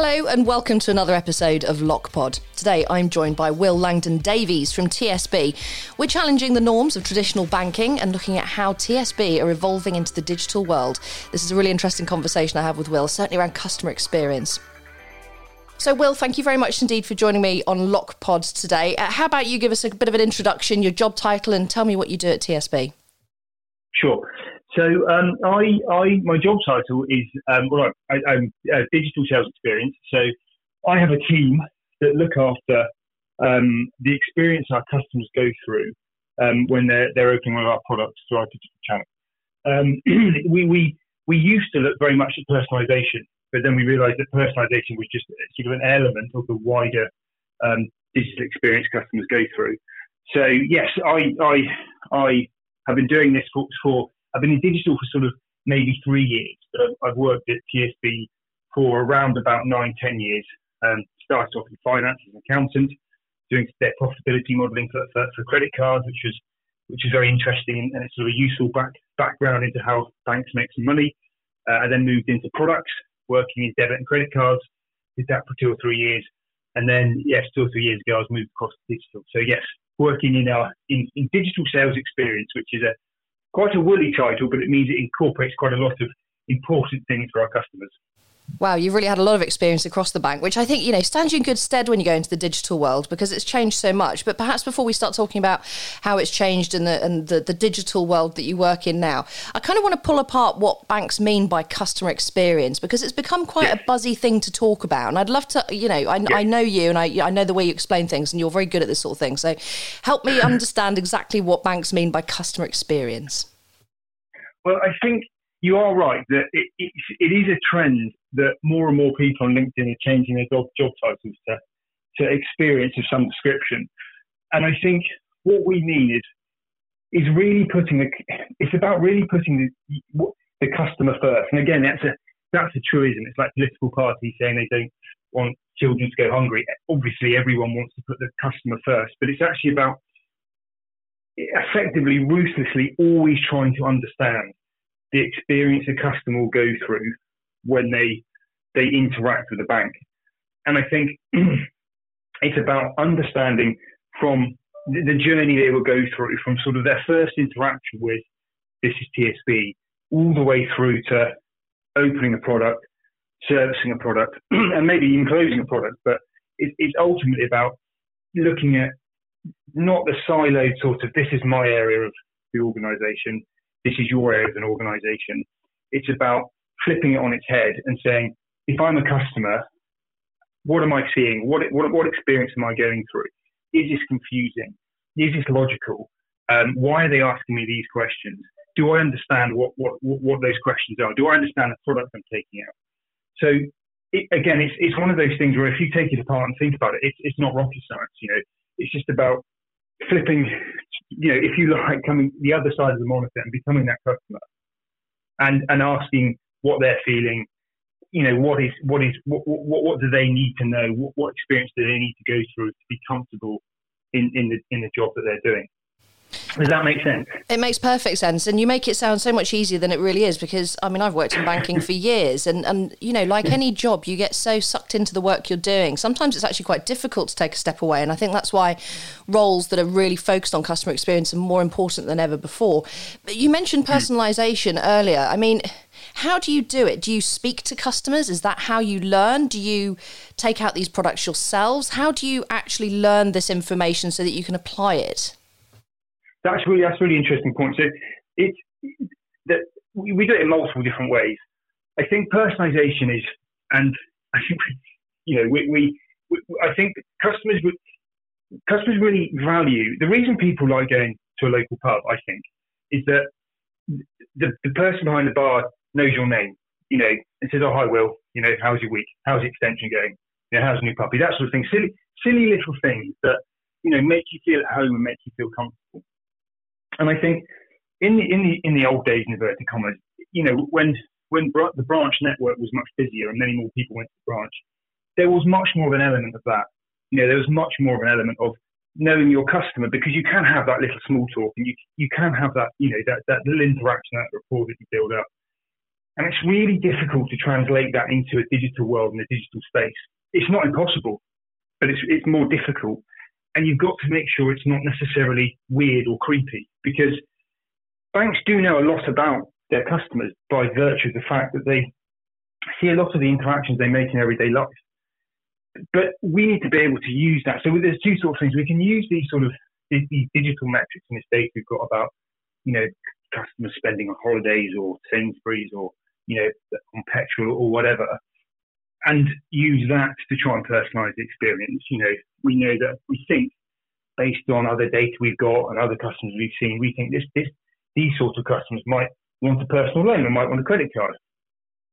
Hello and welcome to another episode of LockPod. Today I'm joined by Will Langdon Davies from TSB. We're challenging the norms of traditional banking and looking at how TSB are evolving into the digital world. This is a really interesting conversation I have with Will, certainly around customer experience. So, Will, thank you very much indeed for joining me on LockPod today. Uh, how about you give us a bit of an introduction, your job title, and tell me what you do at TSB? Sure. So um, I, I, my job title is um, well, I, am uh, digital sales experience. So I have a team that look after um, the experience our customers go through um, when they're they're opening one of our products through our digital channel. Um, we, we we used to look very much at personalisation, but then we realised that personalisation was just sort of an element of the wider um, digital experience customers go through. So yes, I I I have been doing this for, for I've been in digital for sort of maybe three years, but I've, worked at TSB for around about nine, ten years. Um, started off in finance as an accountant, doing their profitability modelling for, for, for, credit cards, which was which is very interesting and it's sort of a useful back, background into how banks make some money. Uh, I then moved into products, working in debit and credit cards. Did that for two or three years, and then yes, two or three years ago I was moved across to digital. So yes, working in our in, in digital sales experience, which is a quite a woolly title, but it means it incorporates quite a lot of important things for our customers. Wow, you've really had a lot of experience across the bank, which I think, you know, stands you in good stead when you go into the digital world because it's changed so much. But perhaps before we start talking about how it's changed in the and the, the digital world that you work in now, I kind of want to pull apart what banks mean by customer experience because it's become quite yes. a buzzy thing to talk about. And I'd love to, you know, I, yes. I know you and I, I know the way you explain things and you're very good at this sort of thing. So help me understand exactly what banks mean by customer experience. Well, I think you are right that it, it, it is a trend that more and more people on LinkedIn are changing their job, job titles to, to experience of some description. And I think what we need is really putting the, it's about really putting the, the customer first. And again, that's a, that's a truism. It's like political parties saying they don't want children to go hungry. Obviously, everyone wants to put the customer first, but it's actually about effectively, ruthlessly, always trying to understand the experience a customer will go through when they they interact with a bank. And I think it's about understanding from the journey they will go through from sort of their first interaction with this is TSB all the way through to opening a product, servicing a product, and maybe even closing a product. But it's ultimately about looking at not the siloed sort of this is my area of the organization, this is your area of an organization. It's about flipping it on its head and saying, if I'm a customer, what am I seeing? What, what, what experience am I going through? Is this confusing? Is this logical? Um, why are they asking me these questions? Do I understand what, what, what those questions are? Do I understand the product I'm taking out? So it, again, it's, it's one of those things where if you take it apart and think about it, it's, it's not rocket science. You know, it's just about flipping, you know, if you like, coming the other side of the monitor and becoming that customer, and and asking what they're feeling, you know, what is what is what what, what do they need to know? What, what experience do they need to go through to be comfortable in in the in the job that they're doing? Does that make sense? It makes perfect sense, and you make it sound so much easier than it really is. Because I mean, I've worked in banking for years, and and you know, like any job, you get so sucked into the work you're doing. Sometimes it's actually quite difficult to take a step away, and I think that's why roles that are really focused on customer experience are more important than ever before. But you mentioned hmm. personalisation earlier. I mean. How do you do it? Do you speak to customers? Is that how you learn? Do you take out these products yourselves? How do you actually learn this information so that you can apply it? That's really that's really interesting point. So it's that we, we do it in multiple different ways. I think personalization is, and I think you know we, we, we I think customers customers really value the reason people like going to a local pub. I think is that the, the person behind the bar knows your name, you know, and says, "Oh, hi, Will. You know, how's your week? How's the extension going? You know, how's the new puppy? That sort of thing. Silly, silly little things that you know make you feel at home and make you feel comfortable. And I think in the in the in the old days, in inverted commas, you know, when when the branch network was much busier and many more people went to the branch, there was much more of an element of that. You know, there was much more of an element of knowing your customer because you can have that little small talk and you you can have that you know that that little interaction, that rapport that you build up. And it's really difficult to translate that into a digital world and a digital space. It's not impossible, but it's, it's more difficult. And you've got to make sure it's not necessarily weird or creepy because banks do know a lot about their customers by virtue of the fact that they see a lot of the interactions they make in everyday life. But we need to be able to use that. So there's two sort of things. We can use these sort of these digital metrics in this data we've got about, you know, customers spending on holidays or Sainsbury's or you know, on petrol or whatever, and use that to try and personalize the experience. You know, we know that we think based on other data we've got and other customers we've seen, we think this, this, these sorts of customers might want a personal loan or might want a credit card.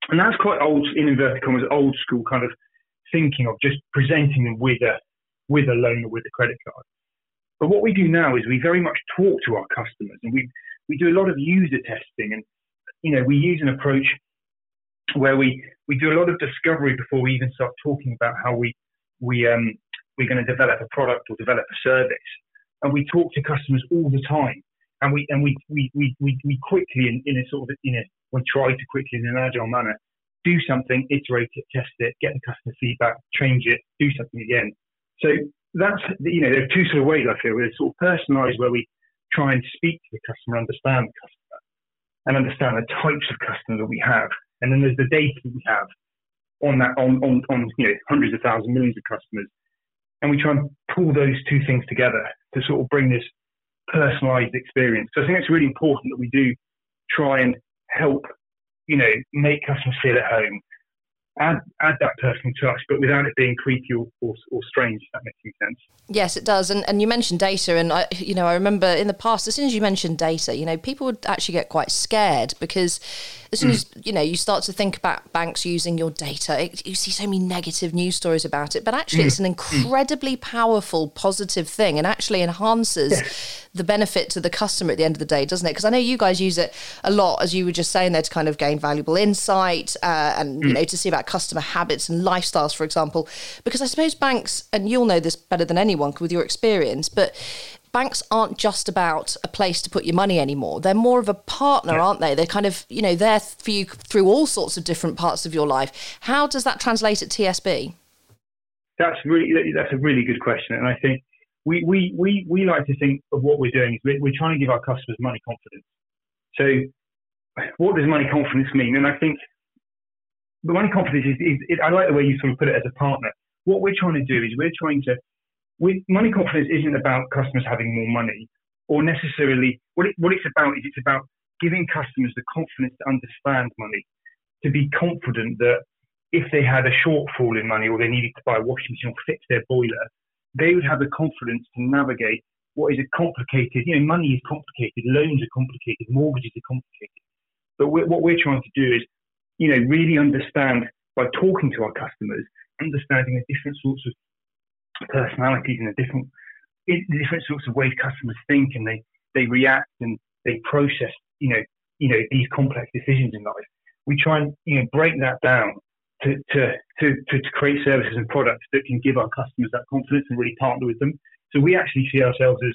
And that's quite old, in inverted commas, old school kind of thinking of just presenting them with a, with a loan or with a credit card. But what we do now is we very much talk to our customers and we, we do a lot of user testing and, you know, we use an approach where we, we do a lot of discovery before we even start talking about how we, we, um, we're going to develop a product or develop a service. And we talk to customers all the time. And we, and we, we, we, we, quickly, in, in a sort of, you know, we try to quickly in an agile manner, do something, iterate it, test it, get the customer feedback, change it, do something again. So that's, you know, there are two sort of ways I feel. There's sort of personalized where we try and speak to the customer, understand the customer, and understand the types of customers that we have and then there's the data we have on that on, on, on you know hundreds of thousands, millions of customers. And we try and pull those two things together to sort of bring this personalized experience. So I think it's really important that we do try and help, you know, make customers feel at home, add add that personal touch, but without it being creepy or, or, or, strange. If that makes any sense. Yes, it does. And and you mentioned data, and I, you know, I remember in the past, as soon as you mentioned data, you know, people would actually get quite scared because as soon mm. as you know you start to think about banks using your data, it, you see so many negative news stories about it. But actually, mm. it's an incredibly mm. powerful, positive thing, and actually enhances. Yes the benefit to the customer at the end of the day, doesn't it? Because I know you guys use it a lot, as you were just saying there, to kind of gain valuable insight uh, and you know to see about customer habits and lifestyles, for example. Because I suppose banks, and you'll know this better than anyone with your experience, but banks aren't just about a place to put your money anymore. They're more of a partner, yeah. aren't they? They're kind of, you know, there for you through all sorts of different parts of your life. How does that translate at TSB? That's really that's a really good question, and I think we, we, we, we like to think of what we're doing is we're, we're trying to give our customers money confidence. So, what does money confidence mean? And I think the money confidence is, is, is, I like the way you sort of put it as a partner. What we're trying to do is we're trying to, we, money confidence isn't about customers having more money or necessarily, what, it, what it's about is it's about giving customers the confidence to understand money, to be confident that if they had a shortfall in money or they needed to buy a washing machine or fix their boiler, they would have the confidence to navigate what is a complicated, you know, money is complicated, loans are complicated, mortgages are complicated. But we're, what we're trying to do is, you know, really understand by talking to our customers, understanding the different sorts of personalities and the different, the different sorts of ways customers think and they, they react and they process, you know, you know, these complex decisions in life. We try and, you know, break that down to, to, to, to, create services and products that can give our customers that confidence and really partner with them. So we actually see ourselves as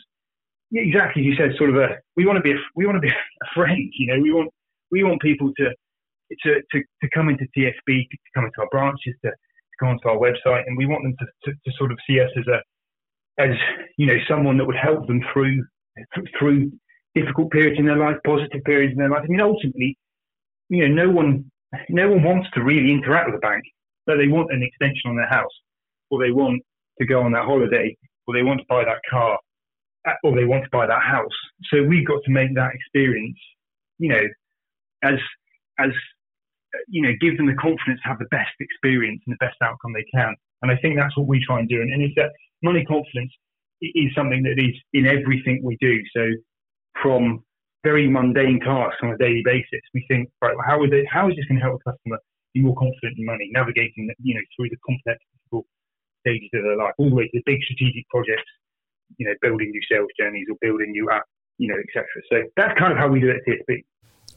yeah, exactly as you said, sort of a we want to be a, we want to be a friend. You know, we want we want people to to to, to come into TSB, to come into our branches, to, to go onto our website, and we want them to, to, to sort of see us as a as you know someone that would help them through through difficult periods in their life, positive periods in their life. I mean, ultimately, you know, no one no one wants to really interact with a bank, but they want an extension on their house, or they want to go on that holiday, or they want to buy that car, uh, or they want to buy that house. So we've got to make that experience, you know, as as you know, give them the confidence to have the best experience and the best outcome they can. And I think that's what we try and do. And, and it's that money confidence is something that is in everything we do. So from very mundane tasks on a daily basis, we think, right, well, how is it? How is this going to help a customer be more confident in money, navigating, you know, through the complex stages of their life, all the way to the big strategic projects, you know, building new sales journeys or building new app, you know, etc. So that's kind of how we do it at TSB.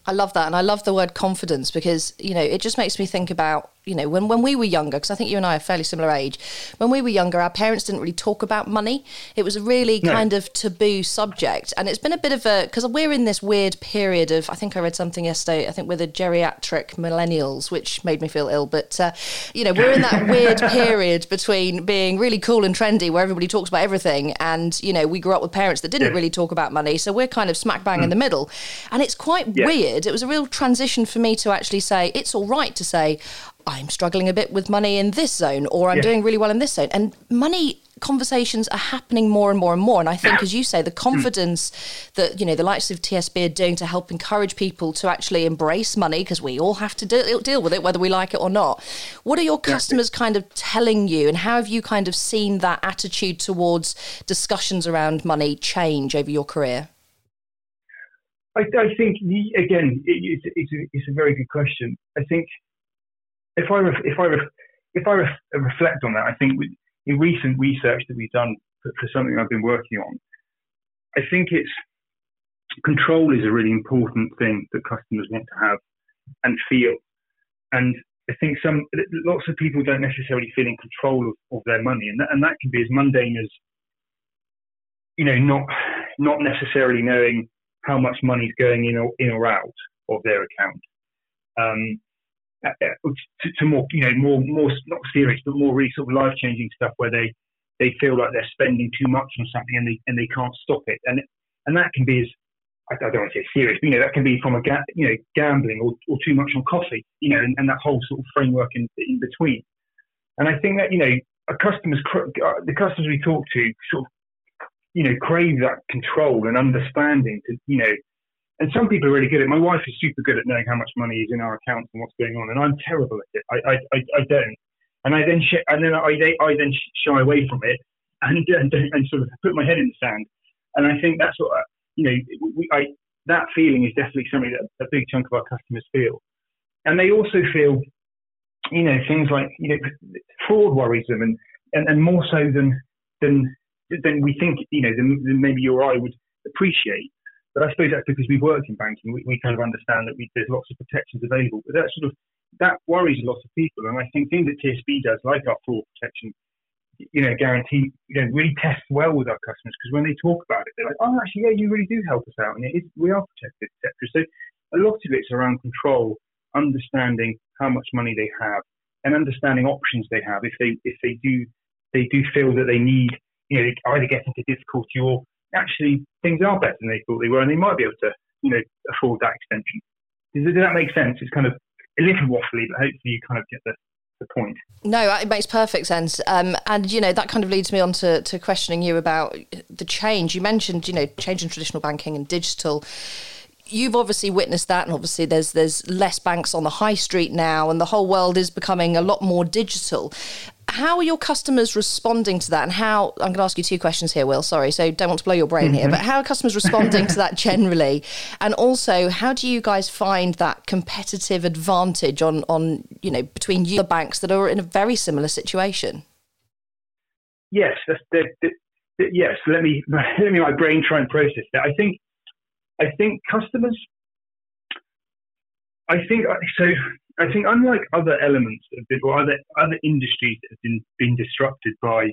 I love that. And I love the word confidence because, you know, it just makes me think about, you know, when, when we were younger, because I think you and I are fairly similar age, when we were younger, our parents didn't really talk about money. It was a really no. kind of taboo subject. And it's been a bit of a, because we're in this weird period of, I think I read something yesterday, I think we're the geriatric millennials, which made me feel ill. But, uh, you know, we're in that weird period between being really cool and trendy where everybody talks about everything. And, you know, we grew up with parents that didn't yeah. really talk about money. So we're kind of smack bang mm. in the middle. And it's quite yeah. weird it was a real transition for me to actually say it's all right to say I'm struggling a bit with money in this zone or I'm yeah. doing really well in this zone. And money conversations are happening more and more and more. And I think, as you say, the mm. confidence that you know the likes of TSB are doing to help encourage people to actually embrace money because we all have to deal, deal with it whether we like it or not. What are your customers kind of telling you, and how have you kind of seen that attitude towards discussions around money change over your career? I, I think again, it, it's, it's, a, it's a very good question. I think if I ref, if I ref, if I ref, reflect on that, I think in recent research that we've done for, for, something I've been working on, I think it's control is a really important thing that customers want to have and feel. And I think some lots of people don't necessarily feel in control of, of their money, and that, and that can be as mundane as you know not not necessarily knowing how much money is going in or in or out of their account. Um, to, to, more, you know, more, more not serious, but more really sort of life changing stuff where they they feel like they're spending too much on something and they and they can't stop it, and and that can be as I don't want to say serious, but you know that can be from a ga- you know gambling or, or too much on coffee, you know, and, and that whole sort of framework in, in between. And I think that you know, customers, uh, the customers we talk to, sort of you know, crave that control and understanding to, you know, and some people are really good at it. My wife is super good at knowing how much money is in our accounts and what's going on, and I'm terrible at it. I, I, I, I don't. And I then, sh- and then I, I then shy away from it and, and, and sort of put my head in the sand. And I think that's what, uh, you know, we, I, that feeling is definitely something that a big chunk of our customers feel. And they also feel, you know, things like, you know, fraud worries them and, and, and more so than, than than we think, you know, than, than maybe you or I would appreciate. But I suppose that's because we've worked in banking. We, we kind of understand that we, there's lots of protections available. But that sort of that worries a lot of people. And I think things that TSB does, like our fraud protection, you know, guarantee, you know, really tests well with our customers because when they talk about it, they're like, oh, actually, yeah, you really do help us out, and it is, we are protected, etc. So a lot of it's around control, understanding how much money they have, and understanding options they have if they if they do they do feel that they need you know, either get into difficulty or actually things are better than they thought they were, and they might be able to, you know, afford that extension. Does, that make sense? It's kind of a little waffly, but hopefully you kind of get the, the point. No, it makes perfect sense. Um, and, you know, that kind of leads me on to, to questioning you about the change. You mentioned, you know, change in traditional banking and digital you've obviously witnessed that and obviously there's there's less banks on the high street now and the whole world is becoming a lot more digital how are your customers responding to that? And how i'm going to ask you two questions here will sorry so don't want to blow your brain mm-hmm. here but how are customers responding to that generally? And also how do you guys find that competitive advantage on on you know between you the banks that are in a very similar situation? Yes the, the, the, yes let me let me my brain try and process that. I think i think customers i think so I think unlike other elements been, or other other industries that have been been disrupted by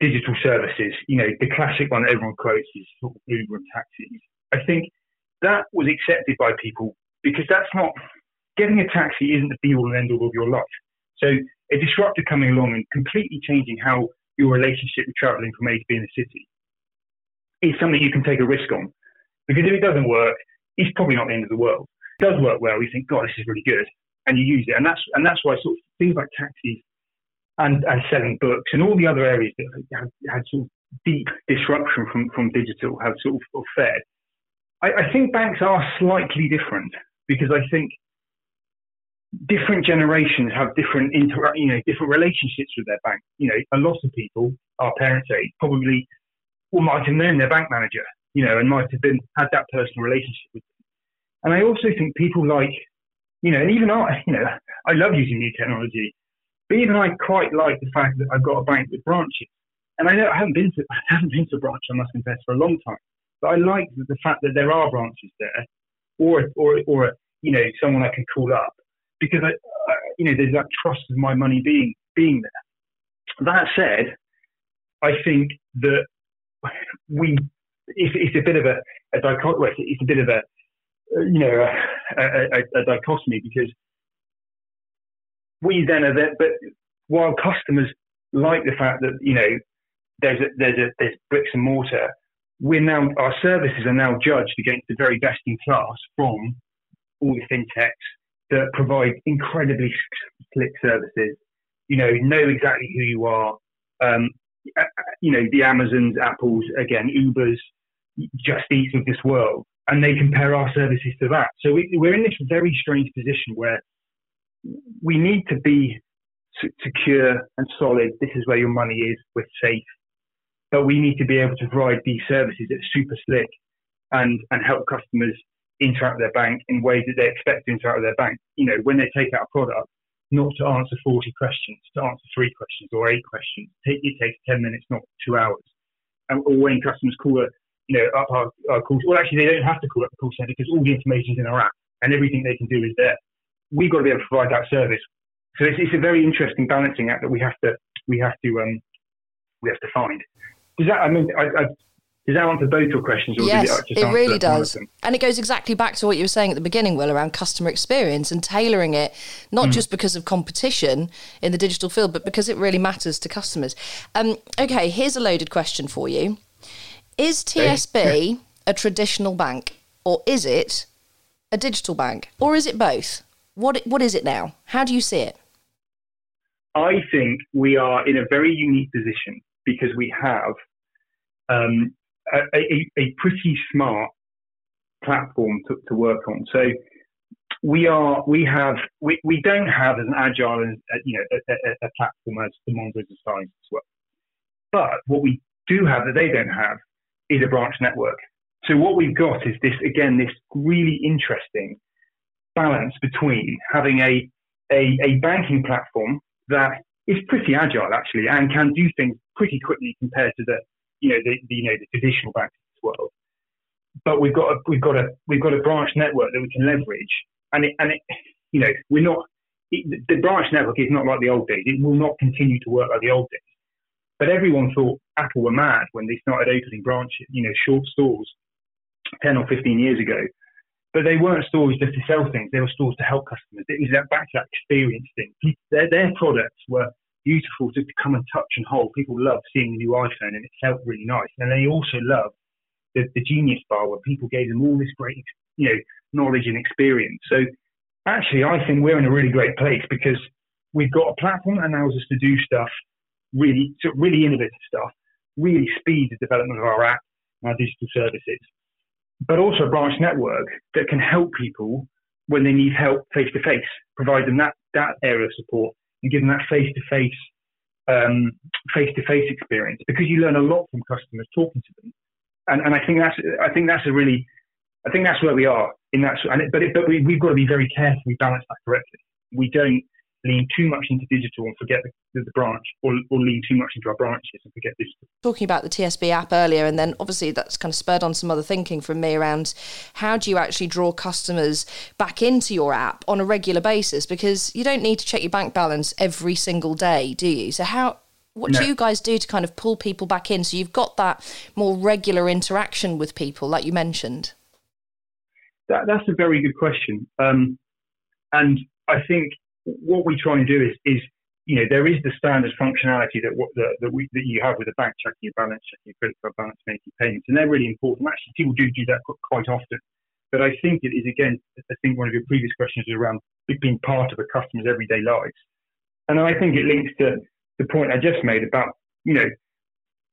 digital services, you know, the classic one everyone quotes is sort of Uber and taxis. I think that was accepted by people because that's not getting a taxi isn't the be all and end all of your life. So a disruptor coming along and completely changing how your relationship with traveling from A to B in a city is something you can take a risk on. Because if it doesn't work, it's probably not the end of the world does work well, you think, God, this is really good, and you use it, and that's and that's why sort of things like taxis and and selling books and all the other areas that had, had sort of deep disruption from from digital have sort of, fared. I, I think banks are slightly different because I think different generations have different inter, you know different relationships with their bank. You know, a lot of people, our parents' age, probably well, might have known their bank manager, you know, and might have been had that personal relationship with them. And I also think people like, you know, and even I, you know, I love using new technology, but even I quite like the fact that I've got a bank with branches. And I know I haven't been to, I haven't been to a branch, I must confess, for a long time. But I like the fact that there are branches there or or or you know someone I can call up because I, you know there's that trust of my money being being there. That said, I think that we it's, it's a bit of a, a dichotomy. It's a bit of a Uh, you know a, a, a dichotomy because we then are there, but while customers like the fact that you know there's a, there's a, there's bricks and mortar, we're now our services are now judged against the very best in class from all the fintechs that provide incredibly slick services. You know, know exactly who you are. Um, uh, uh, you know, the Amazons, Apples, again, Ubers, Just Eats of this world, and they compare our services to that. So we, we're in this very strange position where we need to be secure and solid. This is where your money is. We're safe, but we need to be able to provide these services that are super slick and and help customers interact with their bank in ways that they expect to interact with their bank. You know, when they take out a product, not to answer 40 questions, to answer three questions or eight questions. It takes 10 minutes, not two hours. And, or when customers call a, you know, up our, our call, well, actually, they don't have to call up the call center because all the information is in our app and everything they can do is there. We've got to be able to provide that service. So it's, it's a very interesting balancing act that we have to, we have to, um, we have to find. Does that, I mean, I, I does that answer both your questions? yes, it, it really does. And it goes exactly back to what you were saying at the beginning, Will, around customer experience and tailoring it, not mm. just because of competition in the digital field, but because it really matters to customers. Um, okay, here's a loaded question for you Is TSB a traditional bank, or is it a digital bank, or is it both? What, what is it now? How do you see it? I think we are in a very unique position because we have um, a, a, a pretty smart platform to, to work on. So we are we have we, we don't have as an agile uh, you know a, a, a, platform as the Monzo's of Science as well. But what we do have that they don't have is a branch network. So what we've got is this again this really interesting balance between having a a, a banking platform that is pretty agile actually and can do things pretty quickly compared to the you know, the, the you know the traditional banks world. But we've got a, we've got a we've got a branch network that we can leverage, and it, and it, you know we're not it, the branch network is not like the old days. It will not continue to work like the old days. But everyone thought Apple were mad when they started opening branches, you know, short stores, ten or fifteen years ago. But they weren't stores just to sell things; they were stores to help customers. It was that back to that experience thing. Their, their products were beautiful to come and touch and hold. People loved seeing the new iPhone and it felt really nice. And they also loved the, the Genius Bar where people gave them all this great, you know, knowledge and experience. So actually, I think we're in a really great place because we've got a platform that allows us to do stuff really, really innovative stuff, really speed the development of our app and our digital services, but also a branch network that can help people when they need help face to face, provide them that, that area of support and give them that face to um, face face to face experience because you learn a lot from customers talking to them. And, and I think that's I think that's a really I think that's where we are in that. And it, but it, but we, we've got to be very careful. We balance that correctly. We don't lean too much into digital and forget the, the branch, or, or lean too much into our branches and forget digital. Talking about the TSB app earlier, and then obviously that's kind of spurred on some other thinking from me around how do you actually draw customers back into your app on a regular basis? Because you don't need to check your bank balance every single day, do you? So how what no. do you guys do to kind of pull people back in so you've got that more regular interaction with people, like you mentioned? That, that's a very good question. Um, and I think what we try and do is, is you know, there is the standard functionality that the, that, we, that you have with a bank, checking your balance, checking your credit card balance, making payments, and they're really important. Actually, people do do that quite often. But I think it is again, I think one of your previous questions is around being part of a customer's everyday lives, and I think it links to the point I just made about you know,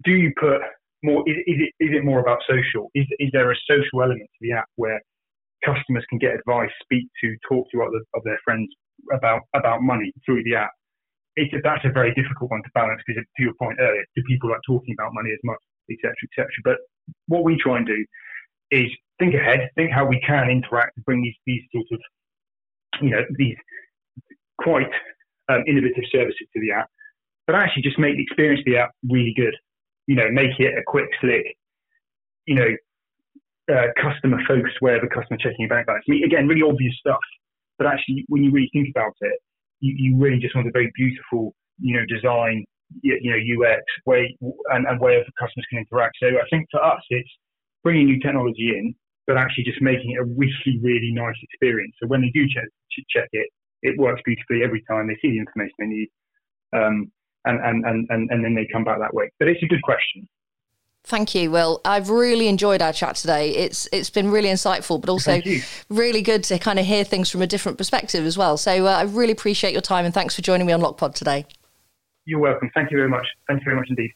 do you put more? Is, is it is it more about social? Is is there a social element to the app where customers can get advice, speak to, talk to other of their friends about about money through the app. It's a, that's a very difficult one to balance because, to your point earlier, do people like talking about money as much, etc., etc. But what we try and do is think ahead, think how we can interact, bring these these sort of, you know, these quite um, innovative services to the app, but actually just make the experience of the app really good. You know, make it a quick, slick, you know, uh, customer focused way of a customer checking a bank balance. I mean, again, really obvious stuff, but actually, when you really think about it, you, you really just want a very beautiful, you know, design, you, you know, UX way and, and way of customers can interact. So I think for us, it's bringing new technology in, but actually just making it a really, really nice experience. So when they do check, check it, it works beautifully every time. They see the information they need, um, and, and, and, and, and then they come back that way. But it's a good question. Thank you. Well, I've really enjoyed our chat today. It's it's been really insightful, but also really good to kind of hear things from a different perspective as well. So uh, I really appreciate your time and thanks for joining me on LockPod today. You're welcome. Thank you very much. Thank you very much indeed.